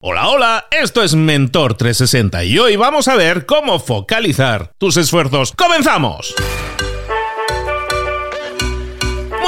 Hola, hola, esto es Mentor 360 y hoy vamos a ver cómo focalizar tus esfuerzos. ¡Comenzamos!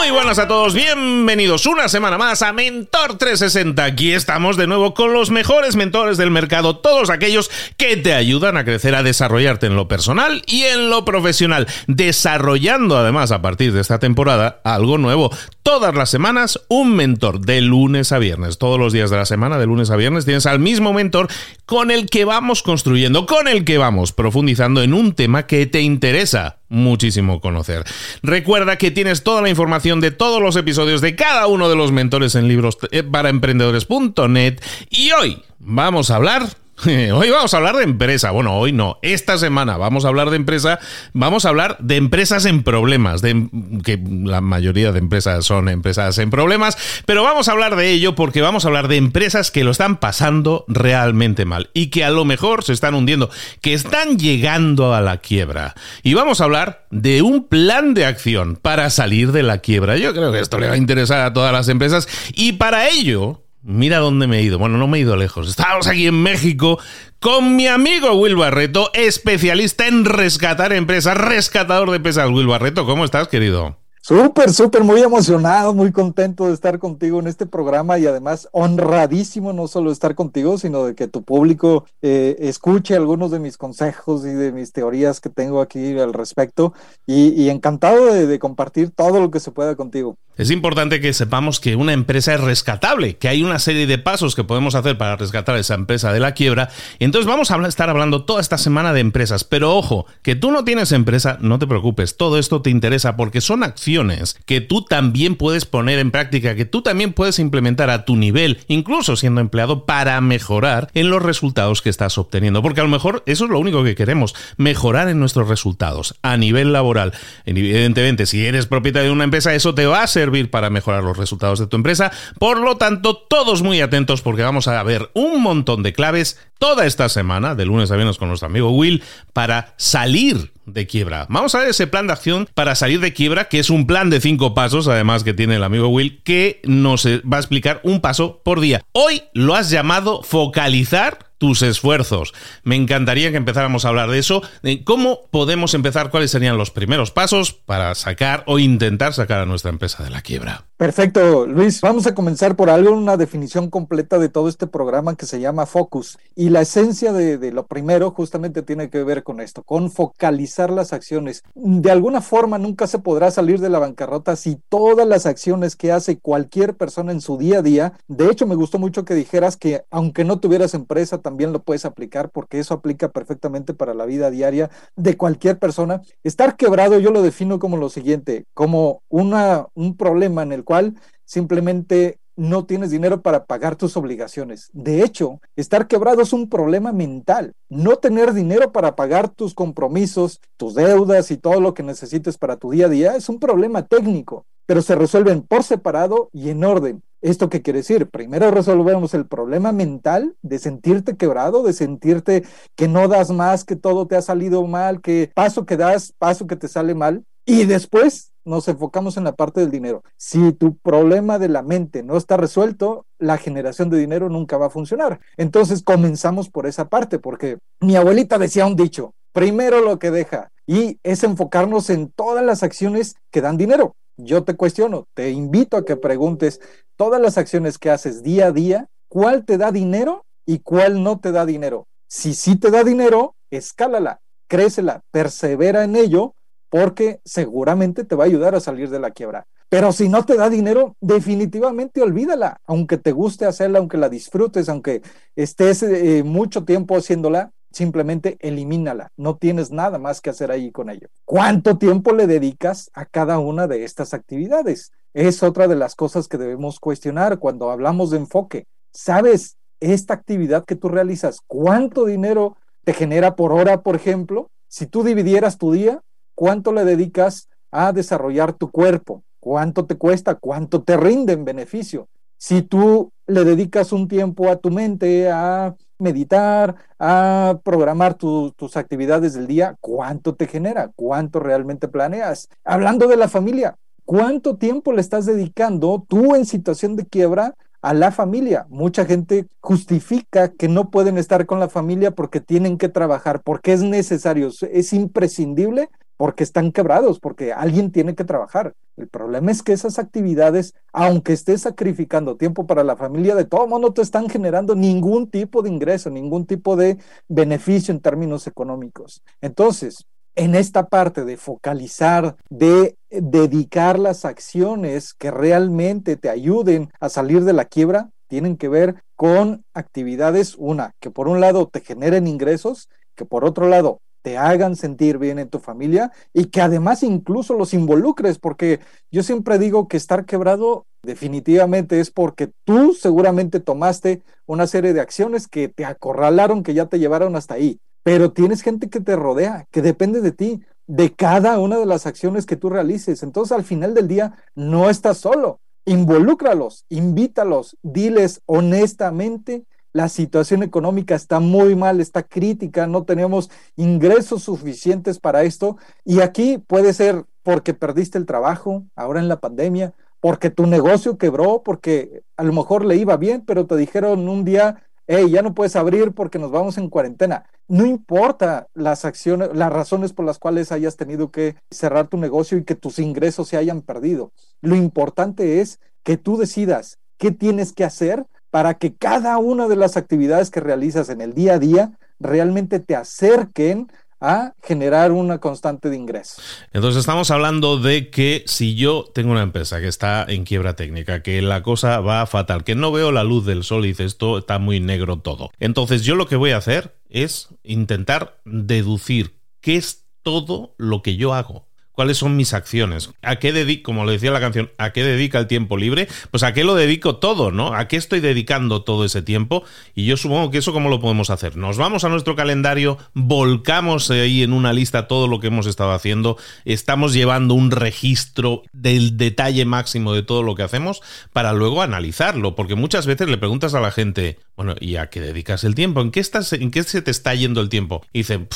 Muy buenas a todos, bienvenidos una semana más a Mentor 360. Aquí estamos de nuevo con los mejores mentores del mercado, todos aquellos que te ayudan a crecer, a desarrollarte en lo personal y en lo profesional, desarrollando además a partir de esta temporada algo nuevo. Todas las semanas un mentor de lunes a viernes, todos los días de la semana, de lunes a viernes, tienes al mismo mentor con el que vamos construyendo, con el que vamos profundizando en un tema que te interesa muchísimo conocer. Recuerda que tienes toda la información de todos los episodios de cada uno de los mentores en libros eh, para emprendedores.net y hoy vamos a hablar Hoy vamos a hablar de empresa. Bueno, hoy no. Esta semana vamos a hablar de empresa. Vamos a hablar de empresas en problemas. De, que la mayoría de empresas son empresas en problemas. Pero vamos a hablar de ello porque vamos a hablar de empresas que lo están pasando realmente mal. Y que a lo mejor se están hundiendo. Que están llegando a la quiebra. Y vamos a hablar de un plan de acción para salir de la quiebra. Yo creo que esto le va a interesar a todas las empresas. Y para ello Mira dónde me he ido. Bueno, no me he ido lejos. Estamos aquí en México con mi amigo Will Barreto, especialista en rescatar empresas, rescatador de empresas. Will Barreto, ¿cómo estás, querido? Súper, súper, muy emocionado, muy contento de estar contigo en este programa y además honradísimo no solo de estar contigo, sino de que tu público eh, escuche algunos de mis consejos y de mis teorías que tengo aquí al respecto y, encantado de compartir todo lo que se pueda contigo. Es importante que sepamos que una empresa es rescatable, que hay una serie de pasos que podemos hacer para rescatar esa empresa de la quiebra. Y entonces vamos a estar hablando toda esta semana de empresas. Pero ojo, que tú no tienes empresa, no te preocupes, todo esto te interesa porque son acciones que tú también puedes poner en práctica, que tú también puedes implementar a tu nivel, incluso siendo empleado, para mejorar en los resultados que estás obteniendo. Porque a lo mejor eso es lo único que queremos, mejorar en nuestros resultados a nivel laboral. Evidentemente, si eres propietario de una empresa, eso te va a ser para mejorar los resultados de tu empresa. Por lo tanto, todos muy atentos porque vamos a ver un montón de claves toda esta semana, de lunes a viernes con nuestro amigo Will, para salir de quiebra. Vamos a ver ese plan de acción para salir de quiebra, que es un plan de cinco pasos, además que tiene el amigo Will, que nos va a explicar un paso por día. Hoy lo has llamado focalizar tus esfuerzos. Me encantaría que empezáramos a hablar de eso, de cómo podemos empezar, cuáles serían los primeros pasos para sacar o intentar sacar a nuestra empresa de la quiebra. Perfecto, Luis. Vamos a comenzar por algo, una definición completa de todo este programa que se llama Focus. Y la esencia de, lo primero justamente tiene que ver con esto, con focalizar las acciones. De alguna forma nunca se podrá salir de la bancarrota si todas las acciones que hace cualquier persona en su día a día, de hecho me gustó mucho que dijeras que aunque no tuvieras empresa, también lo puedes aplicar porque eso aplica perfectamente para la vida diaria de cualquier persona. Estar quebrado yo lo defino como lo siguiente, como una, un problema en el cual simplemente no tienes dinero para pagar tus obligaciones. De hecho, estar quebrado es un problema mental. No tener dinero para pagar tus compromisos, tus deudas y todo lo que necesites para tu día a día es un problema técnico, pero se resuelven por separado y en orden. ¿Esto qué quiere decir? Primero resolvemos el problema mental de sentirte quebrado, de sentirte que no das más, que todo te ha salido mal, que paso que das, paso que te sale mal. Y después nos enfocamos en la parte del dinero. Si tu problema de la mente no está resuelto, la generación de dinero nunca va a funcionar. Entonces comenzamos por esa parte, porque mi abuelita decía un dicho, primero lo que deja, y es enfocarnos en todas las acciones que dan dinero. Yo te cuestiono, te invito a que preguntes todas las acciones que haces día a día, cuál te da dinero y cuál no te da dinero. Si sí te da dinero, escálala, crécela, persevera en ello porque seguramente te va a ayudar a salir de la quiebra. Pero si no te da dinero, definitivamente olvídala, aunque te guste hacerla, aunque la disfrutes, aunque estés eh, mucho tiempo haciéndola, simplemente elimínala. No tienes nada más que hacer ahí con ello. ¿Cuánto tiempo le dedicas a cada una de estas actividades? Es otra de las cosas que debemos cuestionar cuando hablamos de enfoque. ¿Sabes esta actividad que tú realizas? ¿Cuánto dinero te genera por hora, por ejemplo? Si tú dividieras tu día, ¿Cuánto le dedicas a desarrollar tu cuerpo? ¿Cuánto te cuesta? ¿Cuánto te rinde en beneficio? Si tú le dedicas un tiempo a tu mente, a meditar, a programar tus actividades del día, ¿cuánto te genera? ¿Cuánto realmente planeas? Hablando de la familia, ¿cuánto tiempo le estás dedicando tú en situación de quiebra a la familia. Mucha gente justifica que no pueden estar con la familia porque tienen que trabajar, porque es necesario, es imprescindible, porque están quebrados, porque alguien tiene que trabajar. El problema es que esas actividades, aunque estés sacrificando tiempo para la familia, de todo modo no te están generando ningún tipo de ingreso, ningún tipo de beneficio en términos económicos. Entonces, en esta parte de focalizar, de dedicar las acciones que realmente te ayuden a salir de la quiebra, tienen que ver con actividades, una, que por un lado te generen ingresos, que por otro lado te hagan sentir bien en tu familia y que además incluso los involucres, porque yo siempre digo que estar quebrado definitivamente es porque tú seguramente tomaste una serie de acciones que te acorralaron, que ya te llevaron hasta ahí pero tienes gente que te rodea, que depende de ti, de cada una de las acciones que tú realices. Entonces, al final del día, no estás solo. Involúcralos, invítalos, diles honestamente, la situación económica está muy mal, está crítica, no tenemos ingresos suficientes para esto. Y aquí puede ser porque perdiste el trabajo, ahora en la pandemia, porque tu negocio quebró, porque a lo mejor le iba bien, pero te dijeron un día, hey, ya no puedes abrir porque nos vamos en cuarentena. No importa las acciones, las razones por las cuales hayas tenido que cerrar tu negocio y que tus ingresos se hayan perdido. Lo importante es que tú decidas qué tienes que hacer para que cada una de las actividades que realizas en el día a día realmente te acerquen a generar una constante de ingresos. Entonces estamos hablando de que si yo tengo una empresa que está en quiebra técnica, que la cosa va fatal, que no veo la luz del sol y dice esto está muy negro todo. Entonces yo lo que voy a hacer es intentar deducir qué es todo lo que yo hago cuáles son mis acciones, a qué dedico, como le decía la canción, a qué dedica el tiempo libre, pues a qué lo dedico todo, ¿no? A qué estoy dedicando todo ese tiempo y yo supongo que eso cómo lo podemos hacer. Nos vamos a nuestro calendario, volcamos ahí en una lista todo lo que hemos estado haciendo, estamos llevando un registro del detalle máximo de todo lo que hacemos para luego analizarlo, porque muchas veces le preguntas a la gente, bueno, ¿y a qué dedicas el tiempo? ¿En qué en qué se te está yendo el tiempo? Y dicen,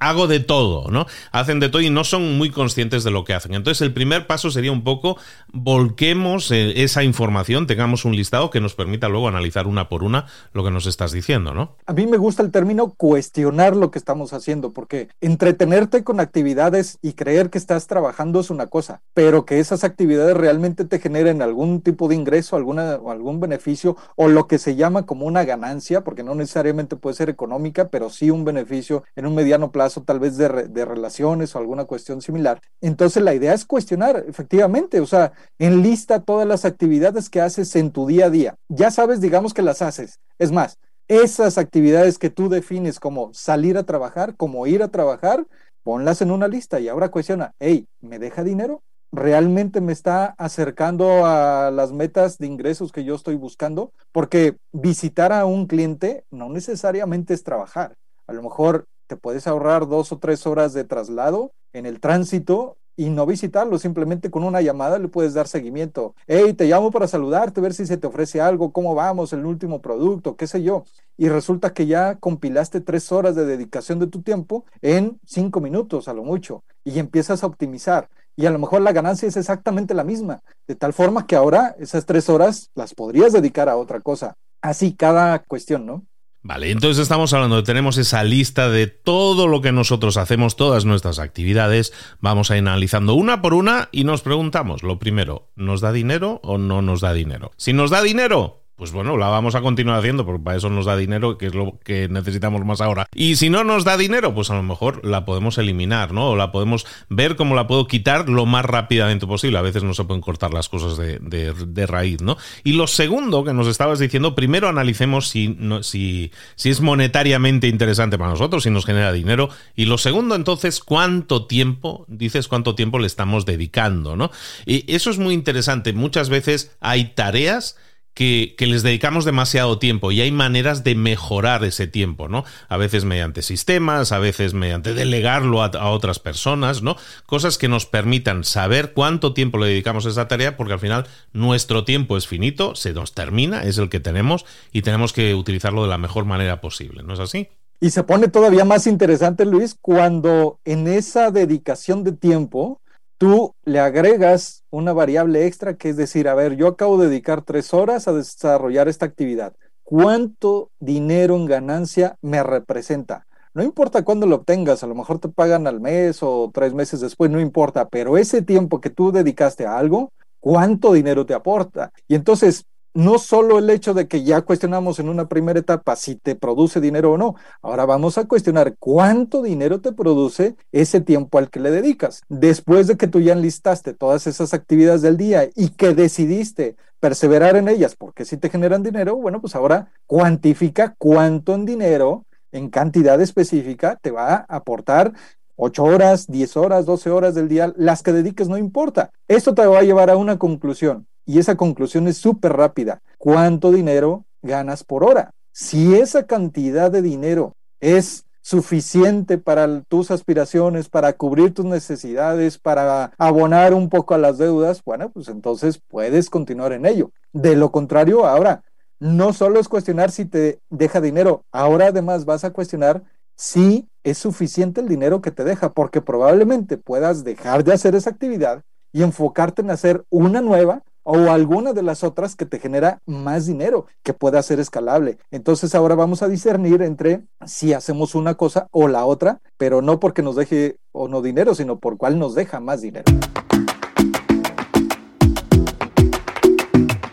hago de todo, ¿no? Hacen de todo y no son muy conscientes de lo que hacen. Entonces el primer paso sería un poco volquemos eh, esa información, tengamos un listado que nos permita luego analizar una por una lo que nos estás diciendo, ¿no? A mí me gusta el término cuestionar lo que estamos haciendo, porque entretenerte con actividades y creer que estás trabajando es una cosa, pero que esas actividades realmente te generen algún tipo de ingreso, alguna, o algún beneficio o lo que se llama como una ganancia, porque no necesariamente puede ser económica, pero sí un beneficio en un mediano plazo tal vez de, relaciones o alguna cuestión similar. Entonces la idea es cuestionar, efectivamente, o sea, enlista todas las actividades que haces en tu día a día. Ya sabes, digamos que las haces. Es más, esas actividades que tú defines como salir a trabajar, como ir a trabajar, ponlas en una lista y ahora cuestiona, hey, ¿me deja dinero? ¿Realmente me está acercando a las metas de ingresos que yo estoy buscando? Porque visitar a un cliente no necesariamente es trabajar. A lo mejor te puedes ahorrar dos o tres horas de traslado en el tránsito y no visitarlo, simplemente con una llamada le puedes dar seguimiento. Hey, te llamo para saludarte, ver si se te ofrece algo, cómo vamos, el último producto, qué sé yo. Y resulta que ya compilaste tres horas de dedicación de tu tiempo en cinco minutos a lo mucho y empiezas a optimizar. Y a lo mejor la ganancia es exactamente la misma, de tal forma que ahora esas tres horas las podrías dedicar a otra cosa. Así cada cuestión, ¿no? Vale, entonces estamos hablando tenemos esa lista de todo lo que nosotros hacemos, todas nuestras actividades, vamos a ir analizando una por una y nos preguntamos, lo primero, ¿nos da dinero o no nos da dinero? Si nos da dinero, pues bueno, la vamos a continuar haciendo, porque para eso nos da dinero, que es lo que necesitamos más ahora. Y si no nos da dinero, pues a lo mejor la podemos eliminar, ¿no? O la podemos ver cómo la puedo quitar lo más rápidamente posible. A veces no se pueden cortar las cosas de, raíz, ¿no? Y lo segundo que nos estabas diciendo, primero analicemos si, si, si es monetariamente interesante para nosotros, si nos genera dinero. Y lo segundo, entonces, ¿cuánto tiempo, dices cuánto tiempo le estamos dedicando, ¿no? Y eso es muy interesante. Muchas veces hay tareas que, les dedicamos demasiado tiempo y hay maneras de mejorar ese tiempo, ¿no? A veces mediante sistemas, a veces mediante delegarlo a, a, otras personas, ¿no? Cosas que nos permitan saber cuánto tiempo le dedicamos a esa tarea, porque al final nuestro tiempo es finito, se nos termina, es el que tenemos y tenemos que utilizarlo de la mejor manera posible, ¿no es así? Y se pone todavía más interesante, Luis, cuando en esa dedicación de tiempo tú le agregas una variable extra que es decir, a ver, yo acabo de dedicar tres horas a desarrollar esta actividad. ¿Cuánto dinero en ganancia me representa? No importa cuándo lo obtengas, a lo mejor te pagan al mes o tres meses después, no importa, pero ese tiempo que tú dedicaste a algo, ¿cuánto dinero te aporta? Y entonces, no solo el hecho de que ya cuestionamos en una primera etapa si te produce dinero o no, ahora vamos a cuestionar cuánto dinero te produce ese tiempo al que le dedicas. Después de que tú ya enlistaste todas esas actividades del día y que decidiste perseverar en ellas porque si te generan dinero, bueno, pues ahora cuantifica cuánto en dinero, en cantidad específica, te va a aportar 8 horas, 10 horas, 12 horas del día, las que dediques no importa. Esto te va a llevar a una conclusión y esa conclusión es súper rápida. ¿Cuánto dinero ganas por hora? Si esa cantidad de dinero es suficiente para tus aspiraciones, para cubrir tus necesidades, para abonar un poco a las deudas, bueno, pues entonces puedes continuar en ello. De lo contrario, ahora, no solo es cuestionar si te deja dinero, ahora además vas a cuestionar si es suficiente el dinero que te deja, porque probablemente puedas dejar de hacer esa actividad y enfocarte en hacer una nueva o alguna de las otras que te genera más dinero, que pueda ser escalable. Entonces ahora vamos a discernir entre si hacemos una cosa o la otra, pero no porque nos deje o no dinero, sino por cuál nos deja más dinero.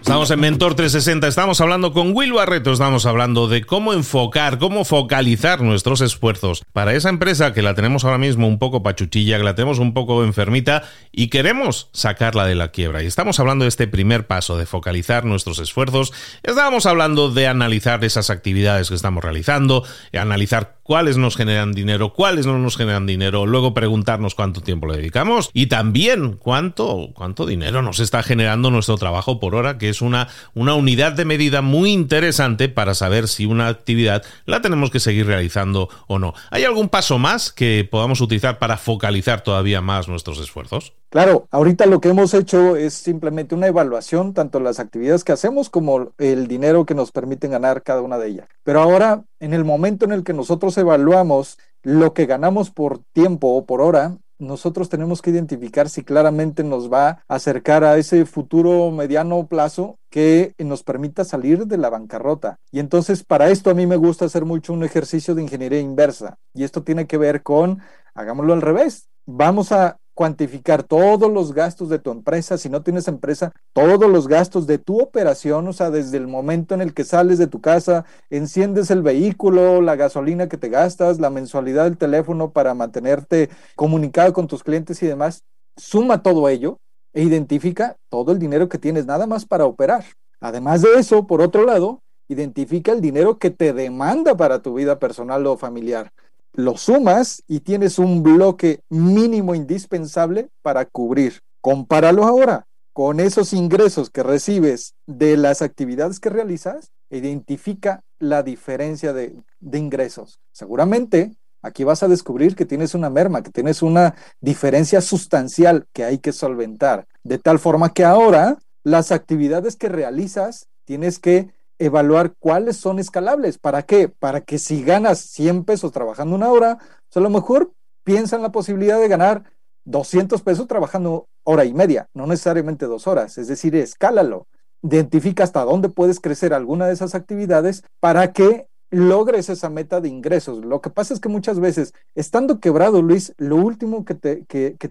Estamos en Mentor 360, estamos hablando con Will Barreto, estamos hablando de cómo enfocar, cómo focalizar nuestros esfuerzos para esa empresa que la tenemos ahora mismo un poco pachuchilla, que la tenemos un poco enfermita y queremos sacarla de la quiebra. Y estamos hablando de este primer paso, de focalizar nuestros esfuerzos. Estábamos hablando de analizar esas actividades que estamos realizando, analizar cuáles nos generan dinero, cuáles no nos generan dinero, luego preguntarnos cuánto tiempo le dedicamos y también cuánto, cuánto dinero nos está generando nuestro trabajo por hora, que es una, una unidad de medida muy interesante para saber si una actividad la tenemos que seguir realizando o no. ¿Hay algún paso más que podamos utilizar para focalizar todavía más nuestros esfuerzos? Claro, ahorita lo que hemos hecho es simplemente una evaluación, tanto las actividades que hacemos como el dinero que nos permiten ganar cada una de ellas. Pero ahora, en el momento en el que nosotros evaluamos lo que ganamos por tiempo o por hora, nosotros tenemos que identificar si claramente nos va a acercar a ese futuro mediano plazo que nos permita salir de la bancarrota. Y entonces para esto a mí me gusta hacer mucho un ejercicio de ingeniería inversa. Y esto tiene que ver con, hagámoslo al revés, vamos a cuantificar todos los gastos de tu empresa, si no tienes empresa, todos los gastos de tu operación, o sea, desde el momento en el que sales de tu casa, enciendes el vehículo, la gasolina que te gastas, la mensualidad del teléfono para mantenerte comunicado con tus clientes y demás, suma todo ello e identifica todo el dinero que tienes nada más para operar. Además de eso, por otro lado, identifica el dinero que te demanda para tu vida personal o familiar lo sumas y tienes un bloque mínimo indispensable para cubrir. Compáralo ahora con esos ingresos que recibes de las actividades que realizas, identifica la diferencia de, de, ingresos. Seguramente aquí vas a descubrir que tienes una merma, que tienes una diferencia sustancial que hay que solventar, de tal forma que ahora las actividades que realizas tienes que evaluar cuáles son escalables. ¿Para qué? Para que si ganas 100 pesos trabajando una hora, pues a lo mejor piensa en la posibilidad de ganar 200 pesos trabajando hora y media, no necesariamente dos horas. Es decir, escálalo. Identifica hasta dónde puedes crecer alguna de esas actividades para que logres esa meta de ingresos. Lo que pasa es que muchas veces, estando quebrado, Luis, lo último que,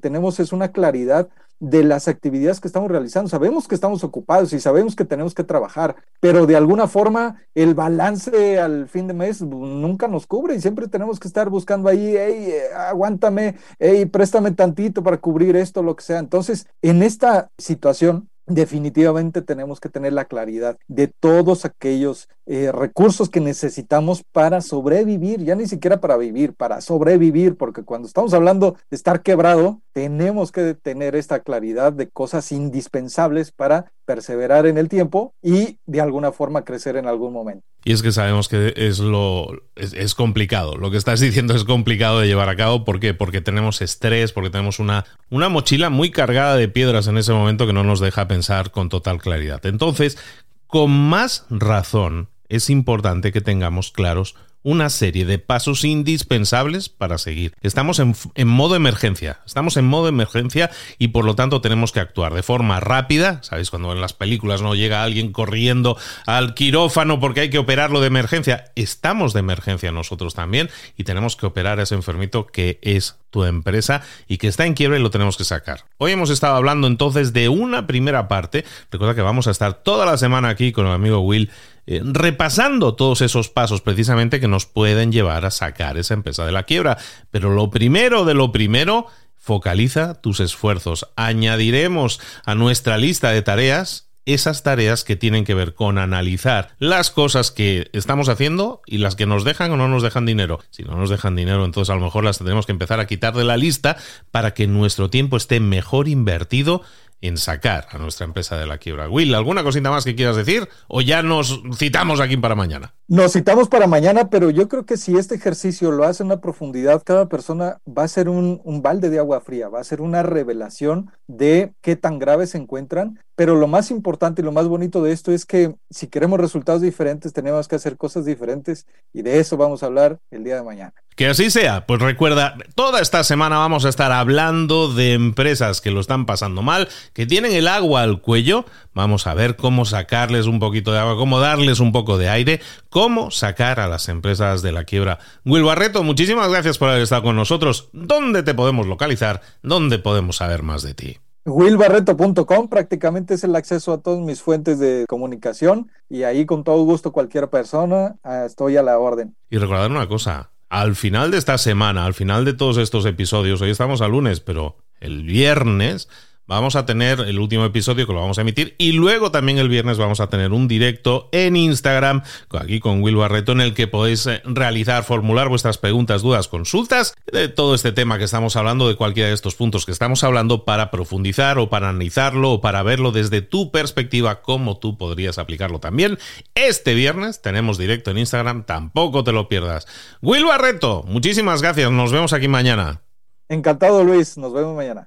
tenemos es una claridad de las actividades que estamos realizando. Sabemos que estamos ocupados y sabemos que tenemos que trabajar, pero de alguna forma el balance al fin de mes nunca nos cubre y siempre tenemos que estar buscando ahí, hey, eh, aguántame, hey, préstame tantito para cubrir esto, lo que sea. Entonces, en esta situación, definitivamente tenemos que tener la claridad de todos aquellos eh, recursos que necesitamos para sobrevivir, ya ni siquiera para vivir, para sobrevivir, porque cuando estamos hablando de estar quebrado, tenemos que tener esta claridad de cosas indispensables para perseverar en el tiempo y de alguna forma crecer en algún momento. Y es que sabemos que es lo es, complicado. Lo que estás diciendo es complicado de llevar a cabo. ¿Por qué? Porque tenemos estrés, porque tenemos una, una mochila muy cargada de piedras en ese momento que no nos deja pensar con total claridad. Entonces, con más razón, es importante que tengamos claros una serie de pasos indispensables para seguir. Estamos en, modo emergencia, estamos en modo emergencia y por lo tanto tenemos que actuar de forma rápida. ¿Sabéis? Cuando en las películas no llega alguien corriendo al quirófano porque hay que operarlo de emergencia. Estamos de emergencia nosotros también y tenemos que operar a ese enfermito que es tu empresa y que está en quiebra y lo tenemos que sacar. Hoy hemos estado hablando entonces de una primera parte. Recuerda que vamos a estar toda la semana aquí con el amigo Will eh, repasando todos esos pasos precisamente que nos pueden llevar a sacar esa empresa de la quiebra. Pero lo primero de lo primero, focaliza tus esfuerzos. Añadiremos a nuestra lista de tareas esas tareas que tienen que ver con analizar las cosas que estamos haciendo y las que nos dejan o no nos dejan dinero. Si no nos dejan dinero, entonces a lo mejor las tendremos que empezar a quitar de la lista para que nuestro tiempo esté mejor invertido en sacar a nuestra empresa de la quiebra. Will, ¿alguna cosita más que quieras decir? ¿O ya nos citamos aquí para mañana? Nos citamos para mañana, pero yo creo que si este ejercicio lo hace en una profundidad, cada persona va a ser un, un balde de agua fría, va a ser una revelación de qué tan graves se encuentran. Pero lo más importante y lo más bonito de esto es que si queremos resultados diferentes, tenemos que hacer cosas diferentes y de eso vamos a hablar el día de mañana. Que así sea, pues recuerda, toda esta semana vamos a estar hablando de empresas que lo están pasando mal, que tienen el agua al cuello, vamos a ver cómo sacarles un poquito de agua, cómo darles un poco de aire, cómo sacar a las empresas de la quiebra. Will Barreto, muchísimas gracias por haber estado con nosotros. ¿Dónde te podemos localizar? ¿Dónde podemos saber más de ti? willbarreto.com prácticamente es el acceso a todas mis fuentes de comunicación y ahí con todo gusto cualquier persona ah, estoy a la orden. Y recordar una cosa, al final de esta semana, al final de todos estos episodios, hoy estamos a lunes, pero el viernes vamos a tener el último episodio que lo vamos a emitir y luego también el viernes vamos a tener un directo en Instagram aquí con Will Barreto en el que podéis eh, realizar, formular vuestras preguntas, dudas, consultas de todo este tema que estamos hablando, de cualquiera de estos puntos que estamos hablando para profundizar o para analizarlo o para verlo desde tu perspectiva, cómo tú podrías aplicarlo también. Este viernes tenemos directo en Instagram, tampoco te lo pierdas. Will Barreto, muchísimas gracias, nos vemos aquí mañana. Encantado Luis, nos vemos mañana.